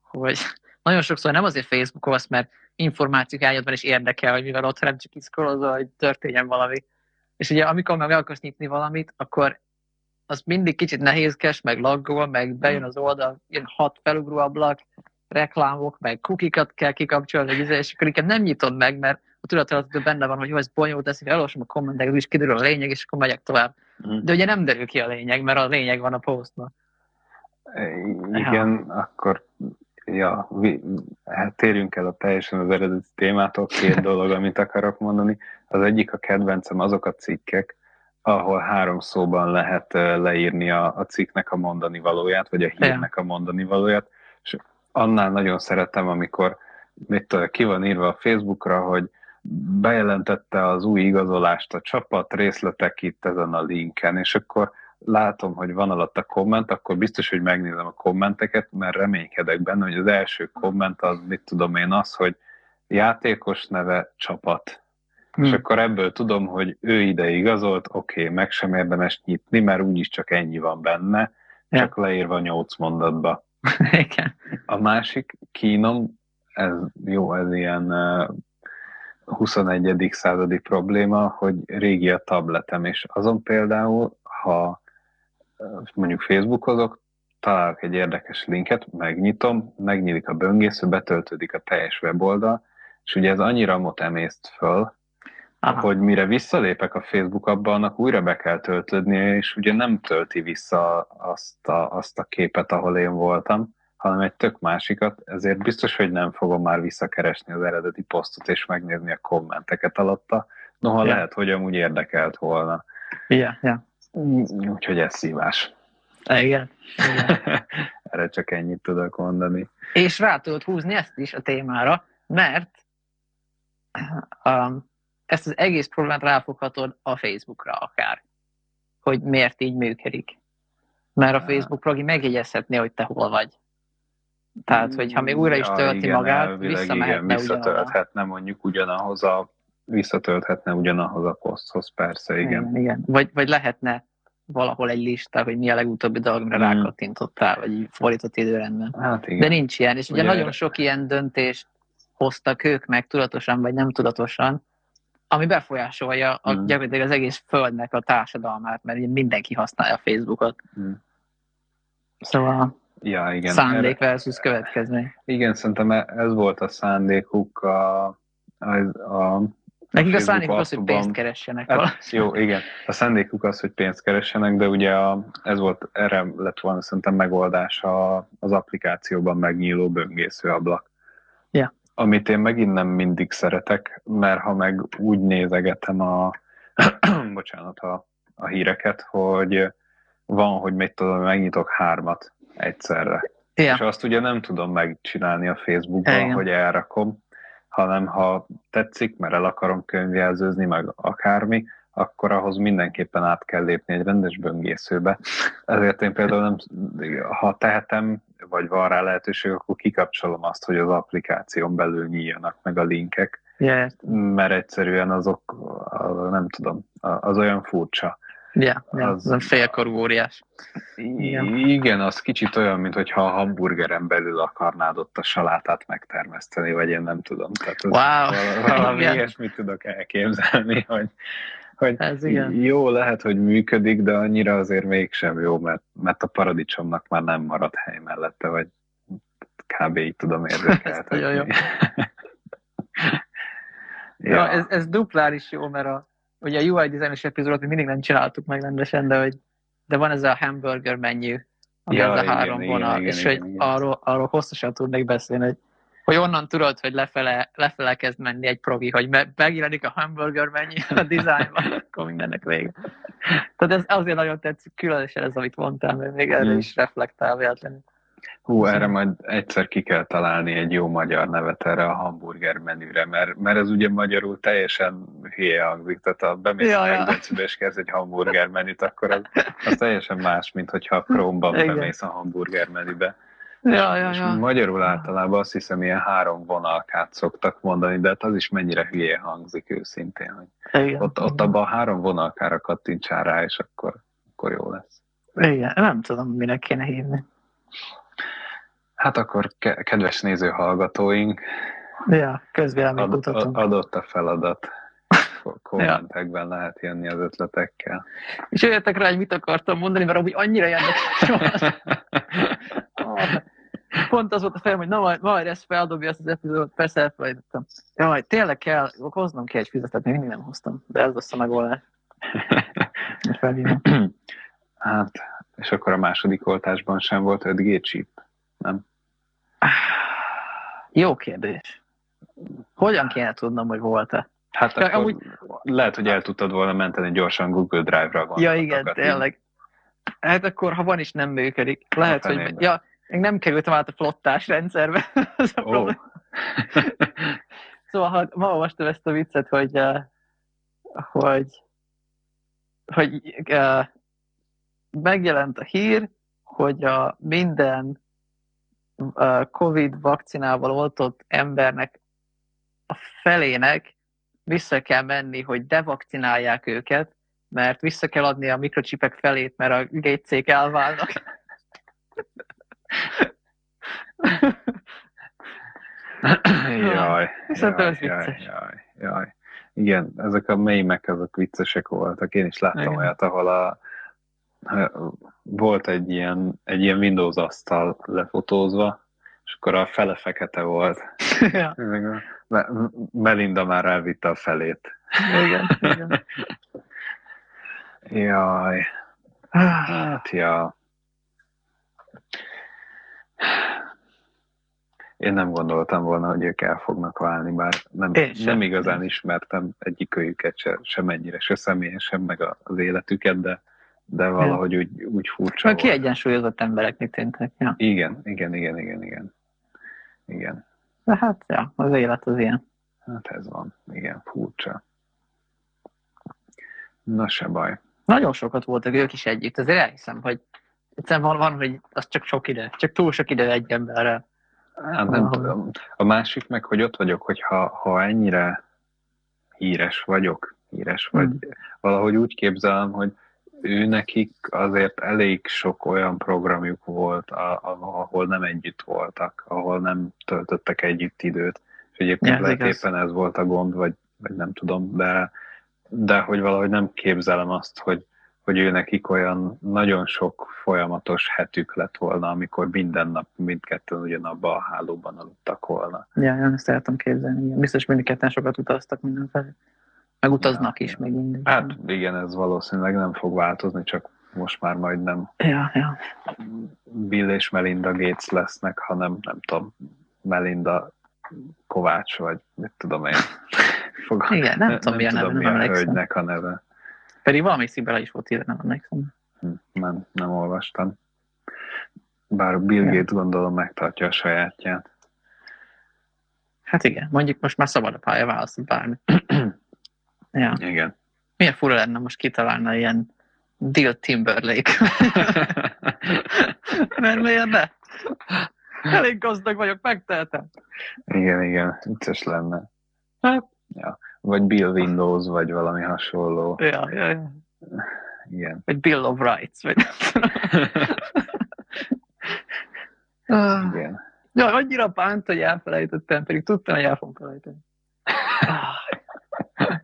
Speaker 1: hogy nagyon sokszor nem azért Facebookolsz, mert információk ágyadban is érdekel, hogy mivel ott nem csak kiszkorozol, hogy történjen valami. És ugye amikor meg akarsz nyitni valamit, akkor az mindig kicsit nehézkes, meg laggol, meg bejön az oldal, ilyen hat felugró ablak, reklámok, meg kukikat kell kikapcsolni, és akkor inkább nem nyitod meg, mert a tudatalattól benne van, hogy jó, ez bonyolult, ezt elolvasom a kommenteket, és kiderül a lényeg, és akkor megyek tovább. Mm. De ugye nem derül ki a lényeg, mert a lényeg van a posztban.
Speaker 2: Igen, ja. akkor ja, vi, hát térjünk el a teljesen az eredeti témától, két dolog, amit akarok mondani. Az egyik a kedvencem azok a cikkek, ahol három szóban lehet leírni a, a cikknek a mondani valóját, vagy a hírnek a mondani valóját, és annál nagyon szeretem, amikor mit, ki van írva a Facebookra, hogy bejelentette az új igazolást a csapat, részletek itt ezen a linken, és akkor látom, hogy van alatt a komment, akkor biztos, hogy megnézem a kommenteket, mert reménykedek benne, hogy az első komment az, mit tudom én, az, hogy játékos neve csapat. Hmm. És akkor ebből tudom, hogy ő ide igazolt, oké, okay, meg sem érdemes nyitni, mert úgyis csak ennyi van benne, ja. csak leírva nyolc mondatba.
Speaker 1: Igen.
Speaker 2: A másik kínom, ez jó, ez ilyen 21. századi probléma, hogy régi a tabletem, és azon például, ha mondjuk Facebookozok, találok egy érdekes linket, megnyitom, megnyílik a böngésző, betöltődik a teljes weboldal, és ugye ez annyira mot emészt föl, Aha. hogy mire visszalépek a Facebook abba, annak újra be kell töltődnie, és ugye nem tölti vissza azt a, azt a képet, ahol én voltam, hanem egy tök másikat, ezért biztos, hogy nem fogom már visszakeresni az eredeti posztot és megnézni a kommenteket alatta, noha yeah. lehet, hogy amúgy érdekelt volna.
Speaker 1: Yeah, yeah.
Speaker 2: Úgyhogy ez szívás.
Speaker 1: Igen. Igen.
Speaker 2: Erre csak ennyit tudok mondani.
Speaker 1: És rá tudod húzni ezt is a témára, mert um, ezt az egész problémát ráfoghatod a Facebookra akár, hogy miért így működik. Mert a Facebook progi megjegyezhetné, hogy te hol vagy. Tehát, hogy ha még újra is tölti igen, magát, visszamehetne
Speaker 2: igen, visszatölthetne mondjuk ugyanahoz a visszatölthetne ugyanahoz a poszthoz, persze, igen.
Speaker 1: igen, igen. Vagy, vagy lehetne valahol egy lista, hogy mi a legutóbbi dolog, amire hmm. rákattintottál, vagy fordított időrendben.
Speaker 2: Hát igen.
Speaker 1: De nincs ilyen, és ugye, ugye nagyon sok ilyen döntést hoztak ők meg tudatosan, vagy nem tudatosan, ami befolyásolja a, hmm. gyakorlatilag az egész földnek a társadalmát, mert mindenki használja a Facebookot. Hmm. Szóval
Speaker 2: Ja, igen.
Speaker 1: Szándék versus következmény.
Speaker 2: Igen, szerintem ez volt a szándékuk a, a, a
Speaker 1: Nekik a szándékuk az, hogy pénzt keressenek.
Speaker 2: Hát, jó, igen. A szándékuk az, hogy pénzt keressenek, de ugye a, ez volt, erre lett volna szerintem megoldás a, az applikációban megnyíló böngésző ablak.
Speaker 1: Ja.
Speaker 2: Amit én megint nem mindig szeretek, mert ha meg úgy nézegetem a, bocsánat, a, a híreket, hogy van, hogy mit tudom, megnyitok hármat egyszerre. Ja. És azt ugye nem tudom megcsinálni a Facebookon, Igen. hogy elrakom, hanem ha tetszik, mert el akarom könyvjelzőzni, meg akármi, akkor ahhoz mindenképpen át kell lépni egy rendes böngészőbe. Ezért én például nem, ha tehetem, vagy van rá lehetőség, akkor kikapcsolom azt, hogy az applikáción belül nyíljanak meg a linkek,
Speaker 1: yeah.
Speaker 2: mert egyszerűen azok, nem tudom, az olyan furcsa.
Speaker 1: Ja, ja az, az félkorú óriás.
Speaker 2: Igen. igen, az kicsit olyan, mintha a hamburgeren belül akarnád ott a salátát megtermeszteni, vagy én nem tudom. Tehát
Speaker 1: wow.
Speaker 2: valami ilyesmit tudok elképzelni, hogy, hogy Ez igen. jó lehet, hogy működik, de annyira azért mégsem jó, mert, mert a paradicsomnak már nem marad hely mellette, vagy kb. így tudom érdekeltetni. jó, jó.
Speaker 1: ja. ja, ez, ez duplár is jó, mert a, ugye a UI designes epizódot mi mindig nem csináltuk meg rendesen, de, hogy, de van ez a hamburger menü, ami ja, ez a három igen, vonal, igen, és igen, hogy igen. Arról, arról hosszasan tudnék beszélni, hogy, hogy onnan tudod, hogy lefele, lefele kezd menni egy progi, hogy me, megjelenik a hamburger menü a dizájnban, akkor mindennek vége. Tehát ez azért nagyon tetszik, különösen ez, amit mondtál, mert még erre mm. is reflektál véletlenül.
Speaker 2: Hú, erre majd egyszer ki kell találni egy jó magyar nevet erre a hamburger menüre, mert, mert ez ugye magyarul teljesen hülye hangzik, tehát ha bemész ja, a és kezd egy hamburger menüt, akkor az, az teljesen más, mint hogyha a Chrome-ban bemész a hamburger menübe.
Speaker 1: Ja, ja, ja.
Speaker 2: Magyarul általában azt hiszem ilyen három vonalkát szoktak mondani, de hát az is mennyire hülye hangzik őszintén, hogy Igen. ott, ott abban a három vonalkára kattintsál rá, és akkor, akkor jó lesz.
Speaker 1: Igen, nem tudom, minek kéne hívni.
Speaker 2: Hát akkor kedves néző hallgatóink,
Speaker 1: ja, ad,
Speaker 2: adott a feladat. Kommentekben ja. lehet jönni az ötletekkel.
Speaker 1: És jöjjetek rá, hogy mit akartam mondani, mert amúgy annyira jönnek. Pont az volt a fejem, hogy na majd, majd ezt feldobja ezt az epizódot, persze elfelejtettem. Jaj, tényleg kell, hoznom ki egy fizetet, még mindig nem hoztam, de ez lesz a megoldás.
Speaker 2: hát, és akkor a második oltásban sem volt 5G chip nem?
Speaker 1: Jó kérdés. Hogyan kéne tudnom, hogy volt-e?
Speaker 2: Hát ja, akkor amúgy... lehet, hogy el tudtad volna menteni gyorsan Google Drive-ra.
Speaker 1: Ja, igen, tényleg. Hát akkor, ha van is, nem működik. Lehet, hogy... Ja, még nem kerültem át a flottás rendszerbe. Ez a oh. szóval, ha ma olvastam ezt a viccet, hogy, uh, hogy, hogy uh, megjelent a hír, hogy a minden Covid vakcinával oltott embernek a felének vissza kell menni, hogy devakcinálják őket, mert vissza kell adni a mikrocsipek felét, mert a gétszék elválnak.
Speaker 2: jaj,
Speaker 1: Szerintem
Speaker 2: jaj,
Speaker 1: ez
Speaker 2: jaj, jaj, jaj. Igen, ezek a mémek, azok viccesek voltak. Én is láttam
Speaker 1: Igen.
Speaker 2: olyat, ahol a, volt egy ilyen, egy ilyen Windows asztal lefotózva, és akkor a fele fekete volt.
Speaker 1: ja,
Speaker 2: Melinda már elvitte a felét.
Speaker 1: igen, igen.
Speaker 2: Jaj, hát ja. Én nem gondoltam volna, hogy ők el fognak válni, bár nem,
Speaker 1: Én
Speaker 2: nem igazán ismertem egyik őjüket se, sem ennyire, se személyesen, meg az életüket, de, de valahogy úgy, úgy furcsa volt.
Speaker 1: kiegyensúlyozott embereknek tűntek. Ja.
Speaker 2: Igen, igen, igen, igen, igen. Igen,
Speaker 1: De hát, ja, az élet az ilyen.
Speaker 2: hát ez van. Igen, furcsa. Na se baj.
Speaker 1: Nagyon sokat voltak ők is együtt, azért elhiszem, hogy egyszerűen van, van, hogy az csak sok ide, csak túl sok ide egy emberrel.
Speaker 2: Hát nem tudom. A másik meg, hogy ott vagyok, hogy ha, ha ennyire híres vagyok, híres vagy,
Speaker 1: Hmm.
Speaker 2: valahogy úgy képzelem, hogy ő nekik azért elég sok olyan programjuk volt, a, a, ahol nem együtt voltak, ahol nem töltöttek együtt időt. És egyébként
Speaker 1: Ja,
Speaker 2: lehet
Speaker 1: igaz.
Speaker 2: éppen ez volt a gond, vagy, vagy nem tudom, de, de hogy valahogy nem képzelem azt, hogy, hogy ő nekik olyan nagyon sok folyamatos hetük lett volna, amikor minden nap mindketten ugyanabban a hálóban aludtak volna.
Speaker 1: Ja, én ezt el tudom képzelni. Igen. Biztos mind a ketten sokat utaztak mindenfelé. Meg utaznak
Speaker 2: Ja,
Speaker 1: is
Speaker 2: ja.
Speaker 1: még mindig.
Speaker 2: Hát igen, ez valószínűleg nem fog változni, csak most már majd nem
Speaker 1: Ja, ja.
Speaker 2: Bill és Melinda Gates lesznek, hanem nem tudom, Melinda Kovács, vagy mit tudom én. Fog,
Speaker 1: Igen, nem tudom, milyen
Speaker 2: tudom,
Speaker 1: nem
Speaker 2: mi a
Speaker 1: emlékszem.
Speaker 2: hölgynek a neve.
Speaker 1: Pedig valami szívvel is volt írva, nem emlékszem.
Speaker 2: Hm, Nem, nem olvastam. Bár Bill
Speaker 1: Ja.
Speaker 2: Gates gondolom megtartja a sajátját.
Speaker 1: Hát igen, mondjuk most már szabad a pálya választott bármi. ja.
Speaker 2: Igen.
Speaker 1: Milyen fura lenne most kitalálna ilyen Dill Timberlake. Mert miért ne? Elég gazdag vagyok, megtehetem.
Speaker 2: igen, igen, vicces lenne.
Speaker 1: Hát,
Speaker 2: Vagy Bill Windows, vagy valami hasonló.
Speaker 1: ja, ja, ja.
Speaker 2: Igen.
Speaker 1: Vagy Bill of Rights, vagy
Speaker 2: Igen.
Speaker 1: Ja, annyira bánt, hogy elfelejtettem, pedig tudtam, hogy el fogom felejteni.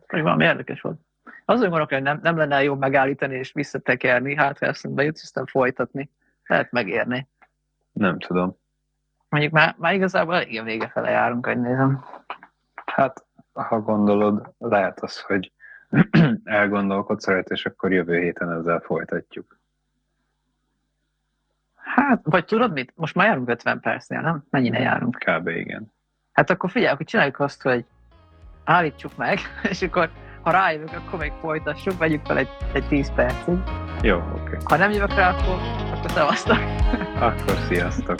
Speaker 1: Pedig valami érdekes volt. Azon gondolok, hogy nem, nem lenne jó megállítani és visszatekerni, hát ha eszembe jut, aztán folytatni. Lehet megérni.
Speaker 2: Nem tudom.
Speaker 1: Mondjuk már, már igazából a vége fele járunk, hogy nézem.
Speaker 2: Hát, ha gondolod, lehet az, hogy elgondolkodsz rajta, és akkor jövő héten ezzel folytatjuk.
Speaker 1: Hát, vagy tudod mit? Most már járunk 50 percnél, nem? Mennyire járunk?
Speaker 2: Kb. igen.
Speaker 1: Hát akkor figyelj, akkor csináljuk azt, hogy állítsuk meg, és akkor ha rájövök, akkor még folytassuk, vegyük fel egy, egy 10 percig.
Speaker 2: Jó, oké.
Speaker 1: Ha nem jövök rá, akkor, akkor szevasztok.
Speaker 2: Akkor sziasztok.